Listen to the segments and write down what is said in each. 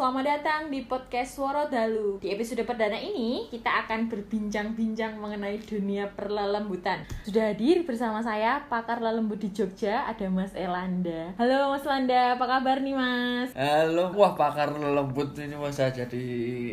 Selamat datang di podcast Suara Dalu. Di episode perdana ini, kita akan berbincang-bincang mengenai dunia perlelembutan. Sudah hadir bersama saya, pakar lelembut di Jogja, ada Mas Elanda. Halo Mas Elanda, apa kabar nih Mas? Halo, wah pakar lembut ini masa jadi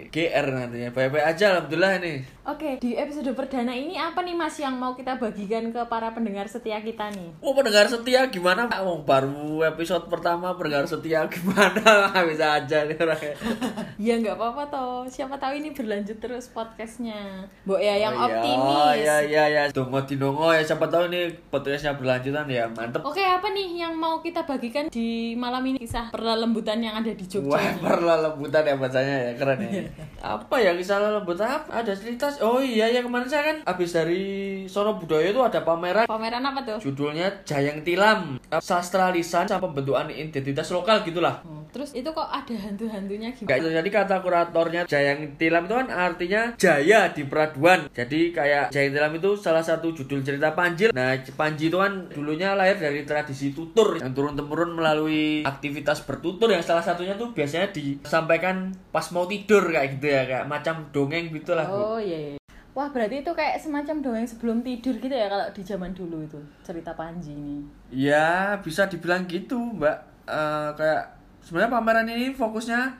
GR nantinya. Baik-baik aja alhamdulillah ini. Oke, di episode perdana ini apa nih Mas yang mau kita bagikan ke para pendengar setia kita nih? Oh pendengar setia gimana? Oh, baru episode pertama pendengar setia gimana? Bisa aja nih ya nggak apa-apa toh, siapa tahu ini berlanjut terus podcastnya. Mbok ya yang Oh, iya. optimis. Oh iya iya ya. Dongo dinongo ya siapa tahu ini podcastnya berlanjutan ya mantep. Oke, apa nih yang mau kita bagikan di malam ini kisah perlembutan yang ada di Jogja? Wah, nih? perlelembutan ya bacanya ya keren ya. apa ya kisah lembut apa? Ada cerita. Oh iya ya kemarin saya kan habis dari Sono Budaya itu ada pameran Pameran apa tuh? judulnya Jayang Tilam sastra lisan sama pembentukan identitas lokal gitulah Hmm, Terus itu kok ada hantu-hantunya Gak gimana? itu jadi kata kuratornya Jayang Tilam itu kan artinya jaya di peraduan. Jadi kayak Jayang Tilam itu salah satu judul cerita Panji. Nah, Panji itu kan dulunya lahir dari tradisi tutur yang turun temurun melalui aktivitas bertutur yang salah satunya tuh biasanya disampaikan pas mau tidur kayak gitu ya, kayak macam dongeng gitu lah. Bu. Oh iya. iya. Wah berarti itu kayak semacam dongeng sebelum tidur gitu ya kalau di zaman dulu itu cerita Panji ini. Ya, bisa dibilang gitu, Mbak. Eh, kayak sebenarnya pameran ini fokusnya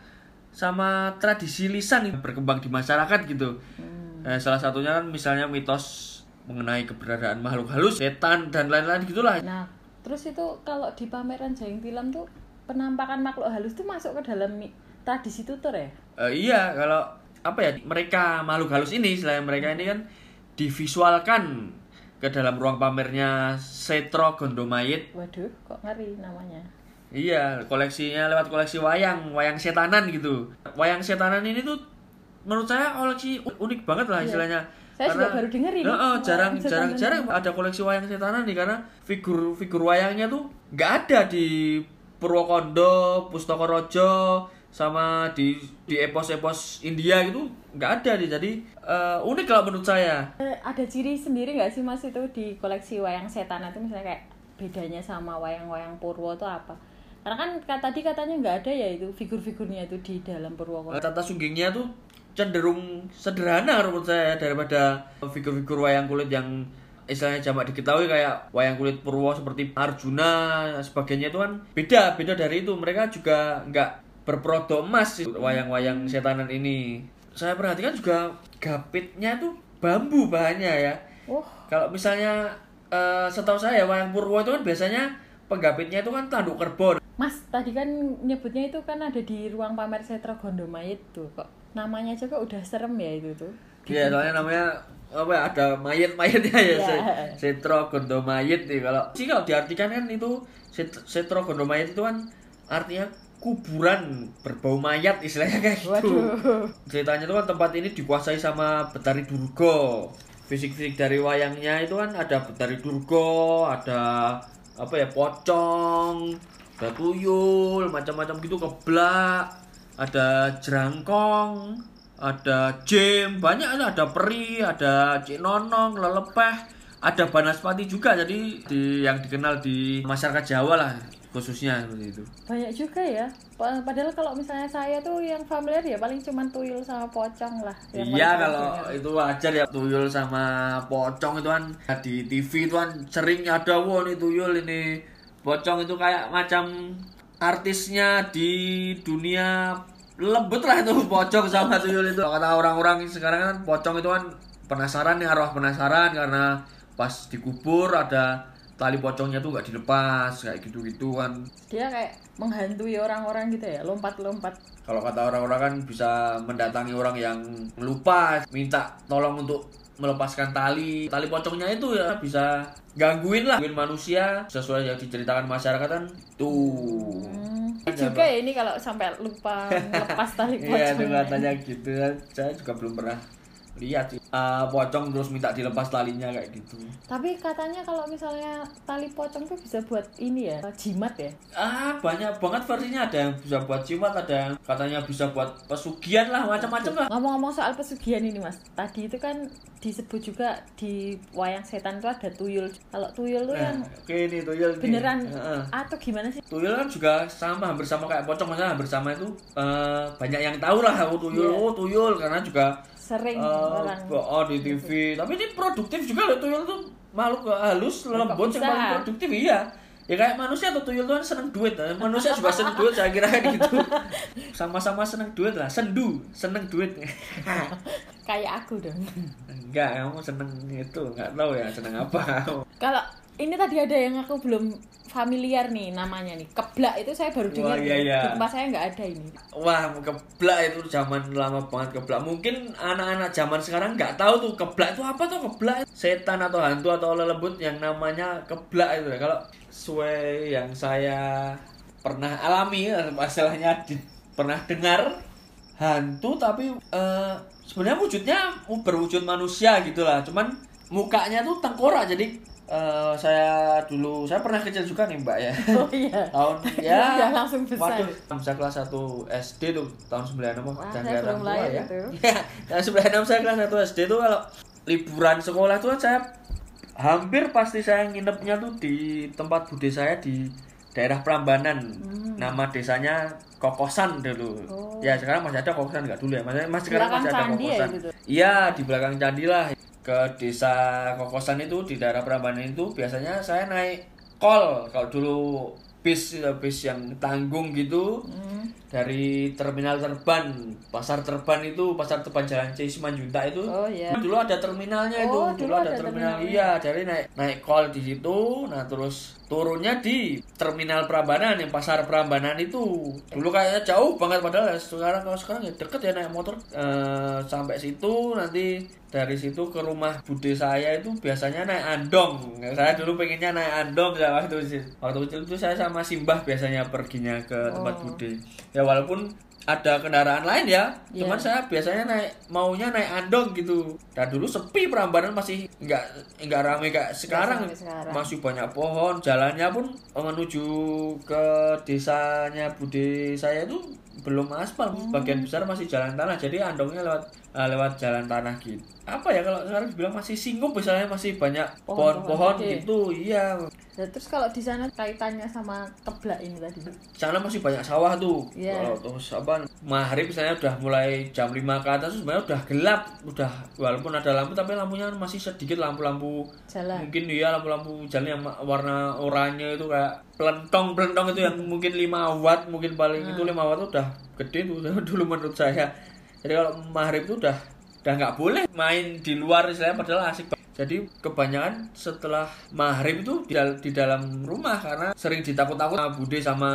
sama tradisi lisan yang berkembang di masyarakat gitu. Eh, salah satunya kan misalnya mitos mengenai keberadaan makhluk halus, setan dan lain-lain gitulah. Nah terus itu kalau di pameran Jayang Tilam tuh penampakan makhluk halus tuh masuk ke dalam tradisi tutur ya? Eh, iya, kalau apa ya mereka makhluk halus ini selain mereka ini kan divisualkan ke dalam ruang pamernya Setro Gondomayit Waduh kok ngeri namanya. Iya, koleksinya lewat koleksi wayang, wayang setanan gitu. Wayang setanan ini tuh menurut saya koleksi unik banget lah Iya. istilahnya. Saya juga baru denger ini, Heeh, jarang jarang setanan. jarang ada koleksi wayang setanan nih karena figur figur wayangnya tuh nggak ada di Purwokondo, Pustokorojo, sama di di epos-epos India gitu nggak ada nih. Jadi eh, unik kalau menurut saya. Eh, ada ciri sendiri nggak sih mas itu di koleksi wayang setan itu misalnya kayak bedanya sama wayang-wayang Purwo itu apa? Karena kan kat- tadi katanya nggak ada ya itu figur-figurnya itu di dalam Purwokerto. tata sunggingnya tuh cenderung sederhana menurut saya daripada figur-figur wayang kulit yang istilahnya jamak diketahui kayak wayang kulit Purwo seperti Arjuna sebagainya itu kan beda beda dari itu. Mereka juga nggak berprodok emas wayang-wayang setanan ini. Saya perhatikan juga gapitnya tuh bambu bahannya ya. Oh, kalau misalnya eh, setahu saya wayang Purwo itu kan biasanya penggapitnya itu kan tanduk kerbau Mas tadi kan nyebutnya itu kan ada di ruang pamer Setro Gondomayit tuh kok namanya aja kok udah serem ya itu tuh. Iya, soalnya namanya apa ya, ada mayat-mayatnya ya, Iya. se- setro gondomayit nih kalau sih kalau diartikan kan itu set- setro gondomayit itu kan artinya kuburan berbau mayat istilahnya kayak gitu. Waduh. Ceritanya itu kan tempat ini dikuasai sama Betari Durgo. Fisik-fisik dari wayangnya itu kan ada Betari Durgo, ada apa ya pocong, ada tuyul, macam-macam gitu keblak, ada jerangkong, ada jem, banyak ada, ada peri, ada cik nonong, lelepeh, ada banaspati juga. Jadi di yang dikenal di masyarakat Jawa lah khususnya seperti itu. Banyak juga ya. Pa- Padahal kalau misalnya saya tuh yang familiar ya paling cuman tuyul sama pocong lah. Iya kalau familiar. itu wajar ya tuyul sama pocong itu kan di TV itu kan sering ada wah nih tuyul ini pocong itu kayak macam artisnya di dunia lembut lah itu pocong sama tuyul itu Kalau kata orang-orang sekarang kan pocong itu kan penasaran nih arwah penasaran karena pas dikubur ada tali pocongnya tuh nggak dilepas kayak gitu-gitu kan Dia kayak menghantui orang-orang gitu ya, lompat-lompat. Kalau kata orang-orang kan bisa mendatangi orang yang lupa, minta tolong untuk melepaskan tali. Tali pocongnya itu ya bisa gangguin lah, gangguin manusia sesuai yang diceritakan masyarakat kan. Tuh. Hmm, juga ya ini kalau sampai lupa lepas tali Iya, pocongnya. katanya gitu. Saya juga belum pernah lihat sih Eh, pocong terus minta dilepas talinya kayak gitu Tapi katanya kalau misalnya tali pocong tuh bisa buat ini ya, jimat ya. ah banyak banget versinya ada yang bisa buat jimat ada yang katanya bisa buat pesugihan lah macam-macam lah Ngomong-ngomong soal pesugihan ini mas, tadi itu kan disebut juga di wayang setan itu ada tuyul. Kalau tuyul tuh yang Nah, oke ini tuyul nih. beneran Heeh. atau gimana sih? tuyul kan juga sama hampir sama kayak pocong maksudnya hampir sama itu eh, banyak yang tahu lah aku tuyul Iya. oh tuyul karena juga Sering eh, orang oh di TV tapi ini produktif juga loh tuyul tuh. Makhluk halus lembut yang paling produktif iya. Ya kayak manusia tuh tuyul tuh kan seneng duit. Nah. manusia juga seneng duit saya kira kayak gitu. Sama-sama seneng duit lah sendu seneng duit. Kayak aku dong. enggak kamu seneng itu enggak tahu ya seneng apa. Kalau ini tadi ada yang aku belum familiar nih namanya nih. Keblak itu saya baru dengar. Iya, iya. Di tempat saya nggak ada ini. Wah, keblak itu zaman lama banget keblak. Mungkin anak-anak zaman sekarang nggak tahu tuh keblak itu apa tuh keblak. Setan atau hantu atau lelembut yang namanya keblak itu. Kalau sesuai yang saya pernah alami, masalahnya di- pernah dengar hantu tapi eh, sebenarnya wujudnya berwujud manusia gitulah. Cuman mukanya tuh tengkorak jadi eh, saya dulu saya pernah kecil juga nih mbak ya Oh iya. tahun ya Udah langsung besar. Waduh, saya kelas 1 SD tuh tahun 96 Wah, saya belum tua ya. itu. Ya, tahun 96 saya kelas 1 SD tuh kalau liburan sekolah tuh saya hampir pasti saya nginepnya tuh di tempat bude saya di daerah Prambanan. Nama desanya Kokosan dulu. Hmm. Oh. Ya sekarang masih ada Kokosan nggak dulu ya? Masih, masih sekarang masih ada ya Kokosan. gitu? Iya di belakang candi lah. Ke desa Kokosan itu di daerah Prambanan itu biasanya saya naik kol kalau dulu bis bis yang tanggung gitu Hmm. dari terminal Terban pasar Terban itu pasar Terban Jalan C Simanjuntak itu Oh, iya. dulu ada terminalnya itu Oh, dulu, dulu ada, ada terminal terminalnya. iya jadi naik naik kol di situ nah terus turunnya di terminal Prambanan yang pasar Prambanan itu. Dulu kayaknya jauh banget padahal ya sekarang kalau sekarang ya deket ya naik motor. Eh, sampai situ nanti dari situ ke rumah bude saya itu biasanya naik andong. Saya dulu pengennya naik andong ya waktu kecil. Waktu kecil itu saya sama Simbah biasanya perginya ke tempat Oh. bude. Ya walaupun ada kendaraan lain ya Iya. cuman saya biasanya naik maunya naik andong gitu dan dulu sepi Prambanan masih nggak nggak ramai kayak sekarang sekarang. masih banyak pohon jalannya pun menuju ke desanya bude saya itu belum aspal Hmm. bagian besar masih jalan tanah jadi andongnya lewat eh, lewat jalan tanah gitu apa ya kalau sekarang dibilang masih singgup misalnya masih banyak Pohon-pohon pohon-pohon gede. gitu iya Nah, terus kalau di sana kaitannya sama keblak ini tadi. sana masih banyak sawah tuh Iya. kalau terus apa maghrib misalnya udah mulai jam 5 ke atas sebenarnya udah gelap udah walaupun ada lampu tapi lampunya masih sedikit lampu-lampu Jalan. mungkin ya lampu-lampu jalan yang warna oranye itu kayak pelentong pelentong itu yang mungkin 5 watt mungkin paling itu 5 watt tuh gede dulu menurut saya. Jadi kalau maghrib itu udah udah nggak boleh main di luar istilahnya padahal asik. Jadi kebanyakan setelah maghrib itu di, di dalam rumah karena sering ditakut-takut sama bude sama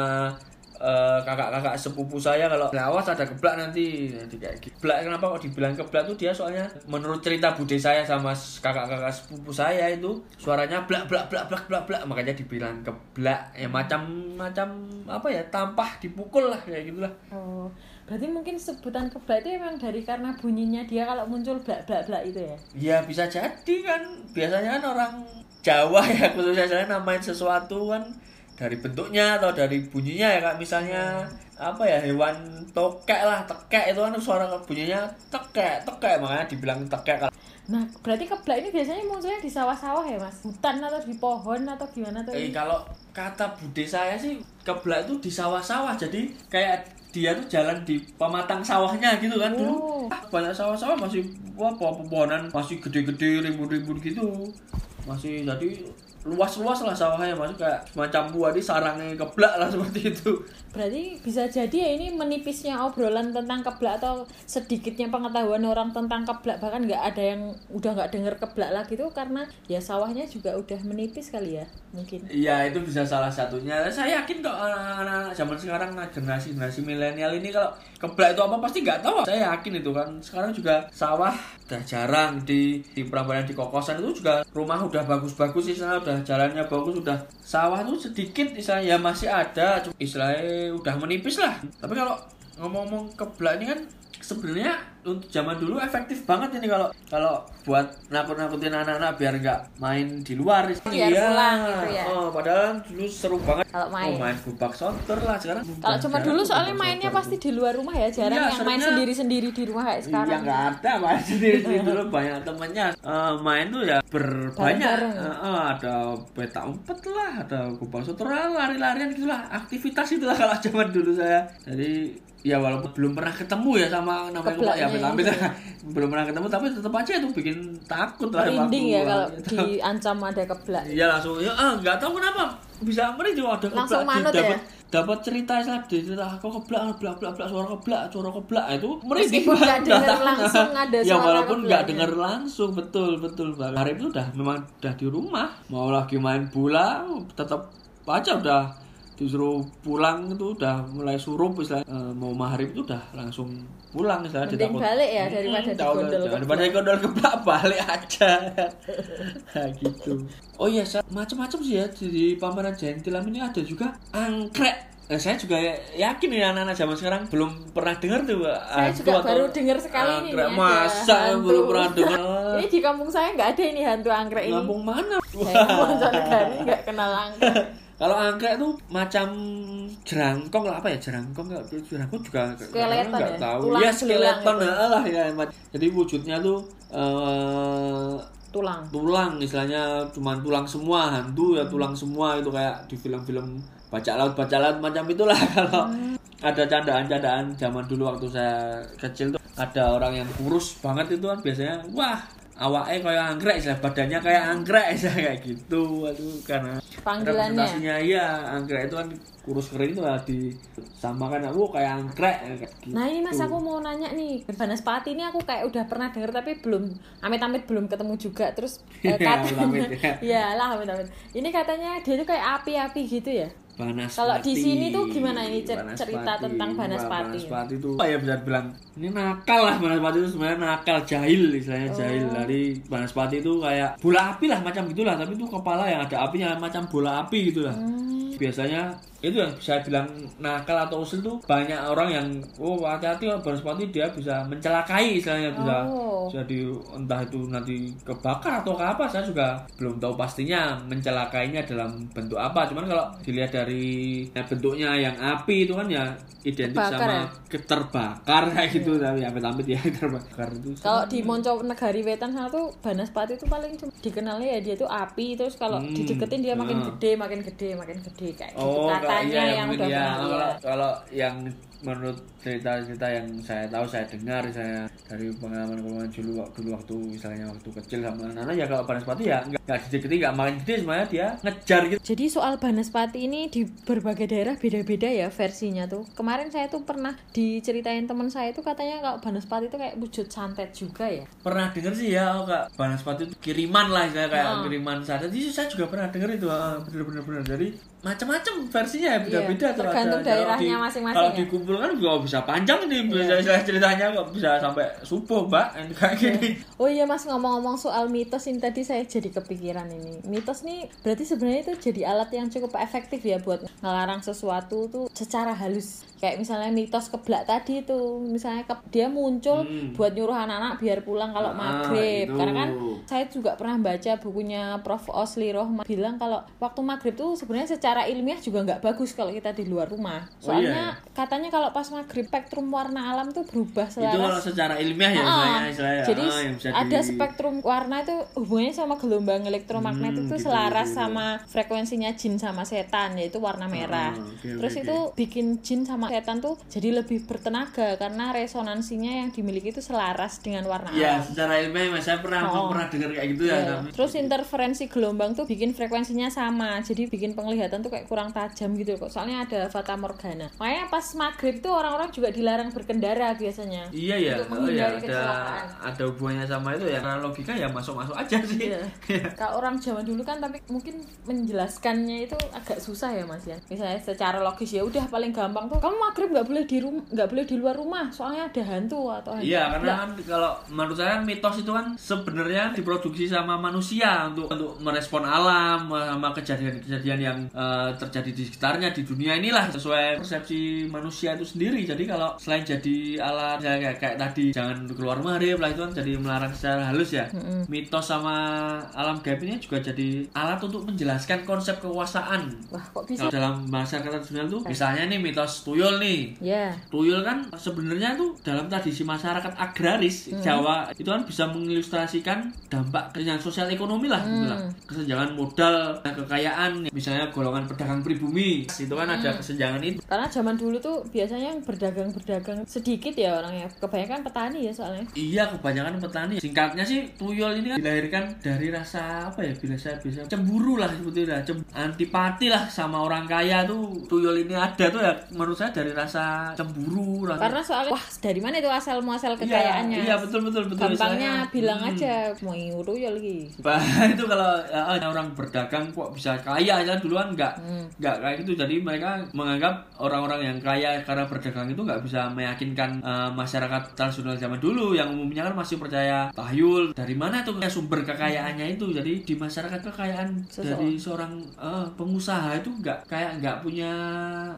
eh, kakak-kakak sepupu saya kalau awas ada keblak nanti. Nanti kayak gitu. Keblak kenapa kok dibilang keblak tuh dia soalnya menurut cerita bude saya sama kakak-kakak sepupu saya itu suaranya blak blak blak blak blak blak. Makanya dibilang keblak ya macam macam apa ya tampah dipukul lah kayak gitulah. Oh, berarti mungkin sebutan keblak itu emang dari karena bunyinya dia kalau muncul blak blak blak itu ya? ya bisa jadi kan. Biasanya kan orang Jawa ya khususnya saya namain sesuatu kan dari bentuknya atau dari bunyinya ya kak misalnya apa ya hewan tokek lah tekek itu kan suara bunyinya tekek tekek makanya dibilang tekek kalau Nah, berarti keblak ini biasanya munculnya di sawah-sawah ya, Mas? Hutan atau di pohon atau gimana tuh? eh, kalau kata bude saya sih keblak itu di sawah-sawah jadi kayak dia tuh jalan di pematang sawahnya gitu kan dulu Oh. Ah, banyak sawah-sawah masih wah pohon pepohonan masih gede-gede rimbun-rimbun gitu masih jadi luas-luas lah sawahnya masih kayak semacam buah di sarangnya keblak lah seperti itu Berarti bisa jadi ya ini menipisnya obrolan tentang keblak atau sedikitnya pengetahuan orang tentang keblak bahkan nggak ada yang udah nggak denger keblak lagi tuh karena ya sawahnya juga udah menipis kali ya mungkin. Iya itu bisa salah satunya. Saya yakin kok anak-anak zaman sekarang nah, generasi generasi milenial ini kalau keblak itu apa pasti nggak tahu. Saya yakin itu kan. Sekarang juga sawah udah jarang di di Prambanan di Kokosan itu juga rumah udah bagus-bagus sih sana udah jalannya bagus udah sawah tuh sedikit istilahnya ya masih ada istilahnya udah menipis lah. Tapi kalau ngomong-ngomong keblak ini kan sebenarnya untuk zaman dulu efektif banget ini kalau kalau buat nakut-nakutin anak-anak biar nggak main di luar. Biar pulang gitu ya. Oh, padahal dulu seru banget. Kalau main. Oh, main gubak soter lah sekarang. Kalau cuma dulu soalnya mainnya pasti di luar rumah ya, jarang Iya, yang main sendiri-sendiri di rumah kayak Iya sekarang. nggak ada main sendiri sendiri dulu banyak temennya Eh, main tuh ya berbanyak. Eh, eh, ada peta umpet lah ada sotor lah, lari-larian gitulah aktivitas itulah kalau zaman dulu saya jadi ya walaupun belum pernah ketemu ya sama namanya kubang ya Keblaknya amit belum pernah ketemu tapi tetap aja itu bikin takut lah Merinding ya kalau waktu- diancam ada keblak. Iya langsung ya ah nggak tahu kenapa bisa merinding ada Langsung keblak, manut dapat ya? dapat cerita istilah cerita kok keblak keblak keblak keblak suara keblak suara keblak itu merinding banget. Nggak tahu langsung ada ya walaupun nggak dengar langsung betul betul Bang. hari itu udah memang udah di rumah mau lagi main bola tetap aja udah disuruh pulang itu udah mulai surup istilah eh, mau maghrib itu udah langsung pulang istilah Mending balik ya daripada Hmm, digondol daripada digondol keblak balik aja. Nah, gitu. Oh iya macam-macam sih ya di pameran Jentilam ini ada juga angkrek Nah, saya juga yakin nih anak-anak zaman sekarang belum pernah dengar tuh Saya hantu juga atau baru dengar sekali ini masa hantu. belum pernah dengar Ini di kampung saya nggak ada ini hantu anggrek ini. Kampung mana Saya Negari nggak kenal anggrek. kalau angkrek tuh macam jerangkong lah apa ya jerangkong nggak jerangkong juga nggak ya? tahu Tulang ya skeleton itu. nah, lah ya jadi wujudnya tuh eh Tulang. tulang istilahnya cuman tulang semua hantu ya tulang semua itu kayak di film-film baca laut baca laut macam itulah kalau ada candaan-candaan zaman dulu waktu saya kecil tuh ada orang yang kurus banget itu kan biasanya wah awaknya kayak anggrek istilah badannya kayak anggrek istilah kayak gitu waduh karena Panggilannya. representasinya iya anggrek itu kan kurus kering itu lah disamakan aku kayak anggrek kayak gitu. Nah ini mas aku mau nanya nih Banaspati ini aku kayak udah pernah denger tapi belum amit-amit belum ketemu juga terus eh, Ya, katanya amit, ya. ya lah amit-amit ini katanya dia tuh kayak api-api gitu ya Banaspati. Kalau di sini tuh gimana ini cer- Banaspati. cerita tentang Banaspati? Banaspati itu apa ya bisa bilang ini nakal lah Banaspati itu sebenarnya nakal jahil istilahnya Oh. jahil. Dari Banaspati itu kayak bola api lah macam gitulah tapi itu kepala yang ada apinya macam bola api gitulah. Hmm. Biasanya itu yang bisa bilang nakal atau usil tuh banyak orang yang oh hati-hati oh, Banaspati dia bisa mencelakai istilahnya bisa Oh. jadi entah itu nanti kebakar atau ke apa saya juga belum tahu pastinya mencelakainya dalam bentuk apa cuman kalau dilihat dari ya, bentuknya yang api itu kan ya identik Terbakar sama ya? keterbakar kayak gitu tapi amit-amit ya terbakar itu Kalau di Monco Negari Wetan sana tuh Banaspati itu paling cuma dikenalnya ya dia tuh api terus kalau Hmm. dideketin dia makin Ah. gede makin gede makin gede kayak gitu Oh, kalau katanya iya, yang udah ya. pernah Kalau, kalau yang menurut cerita-cerita yang saya tahu saya dengar saya dari pengalaman-pengalaman dulu dulu waktu misalnya waktu kecil sama anak-anak ya kalau Banaspati ya nggak gede-gede nggak makin gede sebenarnya dia ngejar gitu Jadi soal Banaspati ini di berbagai daerah beda-beda ya versinya tuh. Kemarin saya tuh pernah diceritain teman saya itu katanya kalau Banaspati itu kayak wujud santet juga ya. pernah denger sih ya oh, kak Banaspati itu kiriman lah saya kayak Ah. kiriman sana jadi saya juga pernah denger itu ah, bener-bener bener jadi macam-macam versinya ya beda-beda Iya, tuh tergantung daerahnya masing-masing kalau ya. Dikumpulkan juga bisa panjang nih Iya. bisa bisa ceritanya kok bisa sampai subuh mbak kayak gini Oh iya mas ngomong-ngomong soal mitos ini tadi saya jadi kepikiran ini. Mitos nih berarti sebenarnya itu jadi alat yang cukup efektif ya buat ngelarang sesuatu tuh secara halus. Kayak misalnya mitos keblak tadi itu misalnya ke- dia muncul Hmm. buat nyuruh anak-anak biar pulang kalau Ah, maghrib. itu. Karena kan saya juga pernah baca bukunya Prof. Osli Rohman bilang kalau waktu maghrib tuh sebenarnya secara ilmiah juga nggak bagus kalau kita di luar rumah. Oh, iya, Soalnya katanya kalau pas maghrib spektrum warna alam tuh berubah itu kalau selaras secara ilmiah ya Ah, istilahnya istilahnya jadi ah, yang bisa ada di- spektrum warna itu hubungannya sama gelombang elektromagnet Hmm, itu gitu, selaras gitu, gitu. sama frekuensinya jin sama setan yaitu warna merah. Ah, oke, Terus oke, itu bikin jin sama setan tuh jadi lebih bertenaga karena resonansinya yang dimiliki itu selaras dengan warna ya alam. secara ilmiah mas saya pernah Oh. pernah dengar kayak gitu ya Iya. tapi- Terus interferensi gelombang tuh bikin frekuensinya sama, jadi bikin penglihatan tuh kayak kurang tajam gitu kok. Soalnya ada fata morgana. Makanya pas maghrib tuh orang-orang juga dilarang berkendara biasanya. Iya ya, oh ya ada kecelakaan. ada hubungannya sama itu ya. Karena logika ya masuk-masuk aja sih. Iya. Kalau orang zaman dulu kan tapi mungkin menjelaskannya itu agak susah ya Mas ya. Misalnya secara logis ya udah paling gampang tuh kamu maghrib nggak boleh di rumah nggak boleh di luar rumah soalnya ada hantu atau hantu. Iya, karena kan kalau menurut saya mitos itu kan sebenarnya diproduksi sama manusia untuk untuk merespon alam sama kejadian-kejadian yang eh, terjadi di sekitarnya di dunia inilah sesuai persepsi manusia itu sendiri. Jadi kalau selain jadi alat ya, kayak, kayak tadi jangan keluar maghrib lah itu kan jadi melarang secara halus ya. Mitos sama alam gaib ini juga jadi alat untuk menjelaskan konsep kekuasaan. Wah, kok bisa? Kalau dalam masyarakat tradisional tuh misalnya nih mitos tuyul nih. Ya. Tuyul kan sebenarnya tuh dalam tradisi masyarakat agraris Jawa itu kan bisa mengilustrasikan dampak kesenjangan sosial ekonomi lah, gitu lah. kesenjangan modal, kekayaan, misalnya golongan pedagang pribumi itu kan ada kesenjangan itu. Karena zaman dulu tuh biasanya yang berdagang-berdagang sedikit ya orangnya. Kebanyakan petani ya soalnya. Iya kebanyakan petani. Singkatnya sih tuyul ini kan dilahirkan dari rasa apa ya bisa bisa cemburu lah sebetulnya Cem- antipati lah sama orang kaya tuh tuyul ini ada tuh ya menurut saya dari rasa cemburu rasa Karena soalnya wah dari mana itu asal muasal Iya, kekayaannya? Iya, betul betul betul. Gampangnya Istilahnya, bilang hmm. aja mau nguru ya lagi. Bah, itu kalau eh, orang berdagang kok bisa kaya ya duluan nggak Hmm. nggak kayak gitu jadi mereka menganggap orang-orang yang kaya karena berdagang itu nggak bisa meyakinkan eh, masyarakat tradisional zaman dulu yang umumnya kan masih percaya tahyul dari mana tuh sumber kekayaannya itu jadi di masyarakat kekayaan Seseorang. dari seorang eh, pengusaha itu nggak kayak nggak punya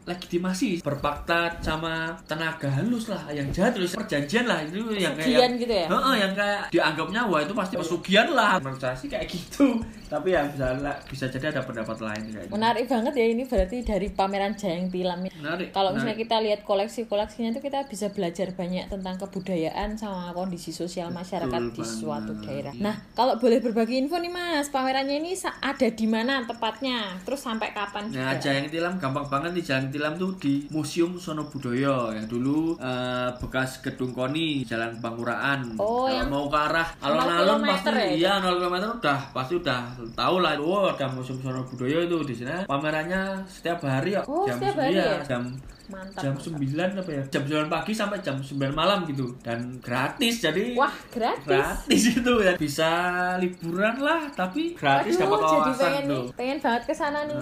legitimasi berpaktat sama tenaga halus lah yang jahat terus perjanjian lah itu yang kayak gitu ya? Heeh, yang kayak dianggapnya wah itu pasti pesugihan lah menurut saya sih kayak gitu tapi ya bisa bisa jadi ada pendapat lain kayak gitu Menarik banget ya ini berarti dari pameran Jayang Tilam ini. menarik Kalau menarik. misalnya kita lihat koleksi-koleksinya itu kita bisa belajar banyak tentang kebudayaan sama kondisi sosial masyarakat di banget. suatu daerah. Nah, kalau boleh berbagi info nih Mas, pamerannya ini ada di mana tepatnya? Terus sampai kapan Nah, juga? Jayang Tilam gampang banget nih Jayang Tilam tuh di Museum Sono Budoyo yang dulu eh, bekas gedung Koni Jalan Banguraan. Oh, Kalau yang mau ke arah 0 alun-alun pasti ya? iya 0 km udah pasti udah tahu lah. Oh, ada Museum Sono Budoyo itu di sana. Pamerannya setiap hari ya. Oh, setiap hari iya, ya? jam Mantap. jam mantap. 9 apa ya? Jam 9 pagi sampai jam 9 malam gitu dan gratis. Jadi Wah, gratis. gratis itu ya. Bisa liburan lah tapi gratis Aduh, dapat jadi wawasan pengen tuh. nih, pengen banget ke sana nih.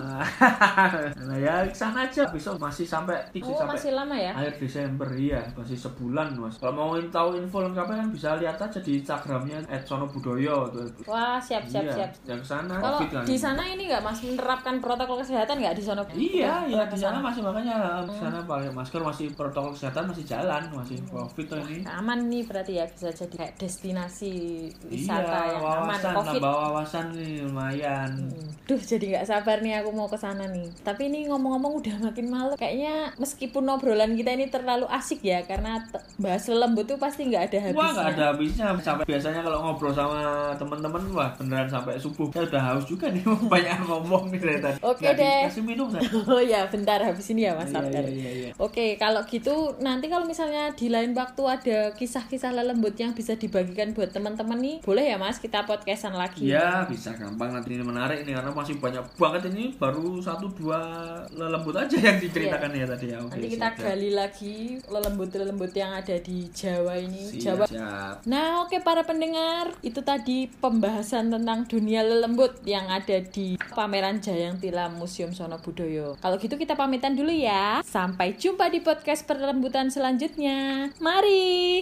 nah ya ke sana aja besok masih sampai tiga Oh, sampai masih lama ya? akhir Desember iya masih sebulan mas kalau mau tahu info lengkapnya kan bisa lihat aja di Instagramnya @sonobudoyo tuh Wah, siap siap iya, siap. yang ke sana Kalau kan di sana ini nggak Mas menerapkan protokol kesehatan nggak di sana? Iya, iya di sana masih makanya di sana pakai masker masih protokol kesehatan masih jalan masih covid tuh ini. aman nih berarti ya bisa jadi kayak destinasi wisata iya, yang aman wawasan, covid nambah wawasan nih lumayan. Hmm. Duh jadi nggak sabar nih aku mau ke sana nih. Tapi ini ngomong-ngomong udah makin malam. Kayaknya meskipun obrolan kita ini terlalu asik ya karena bahas lembut tuh pasti nggak ada habisnya. Wah nggak ada habisnya sampai biasanya kalau ngobrol sama teman-teman wah beneran sampai subuh. Saya udah haus juga nih banyak ngomong nih tadi. Oke Nggak deh. Dikasih minum saya. Oh ya bentar habis ini ya Mas Iya, iya, iya, iya. Oke kalau gitu nanti kalau misalnya di lain waktu ada kisah-kisah lembut yang bisa dibagikan buat teman-teman nih boleh ya Mas kita podcastan lagi. Iya bisa gampang nanti ini menarik nih karena masih banyak banget ini baru satu dua lembut aja yang diceritakan ya tadi ya. Oke, Nanti kita siap, gali lagi lelembut-lelembut yang ada di Jawa ini. Siap, Jawa siap. Nah, oke para pendengar, itu tadi pembahasan tentang dunia lelembut yang ada di pameran Jayang Tilam Museum Sono Budoyo. Kalau gitu kita pamitan dulu ya. Sampai jumpa di podcast perlembutan selanjutnya. Mari.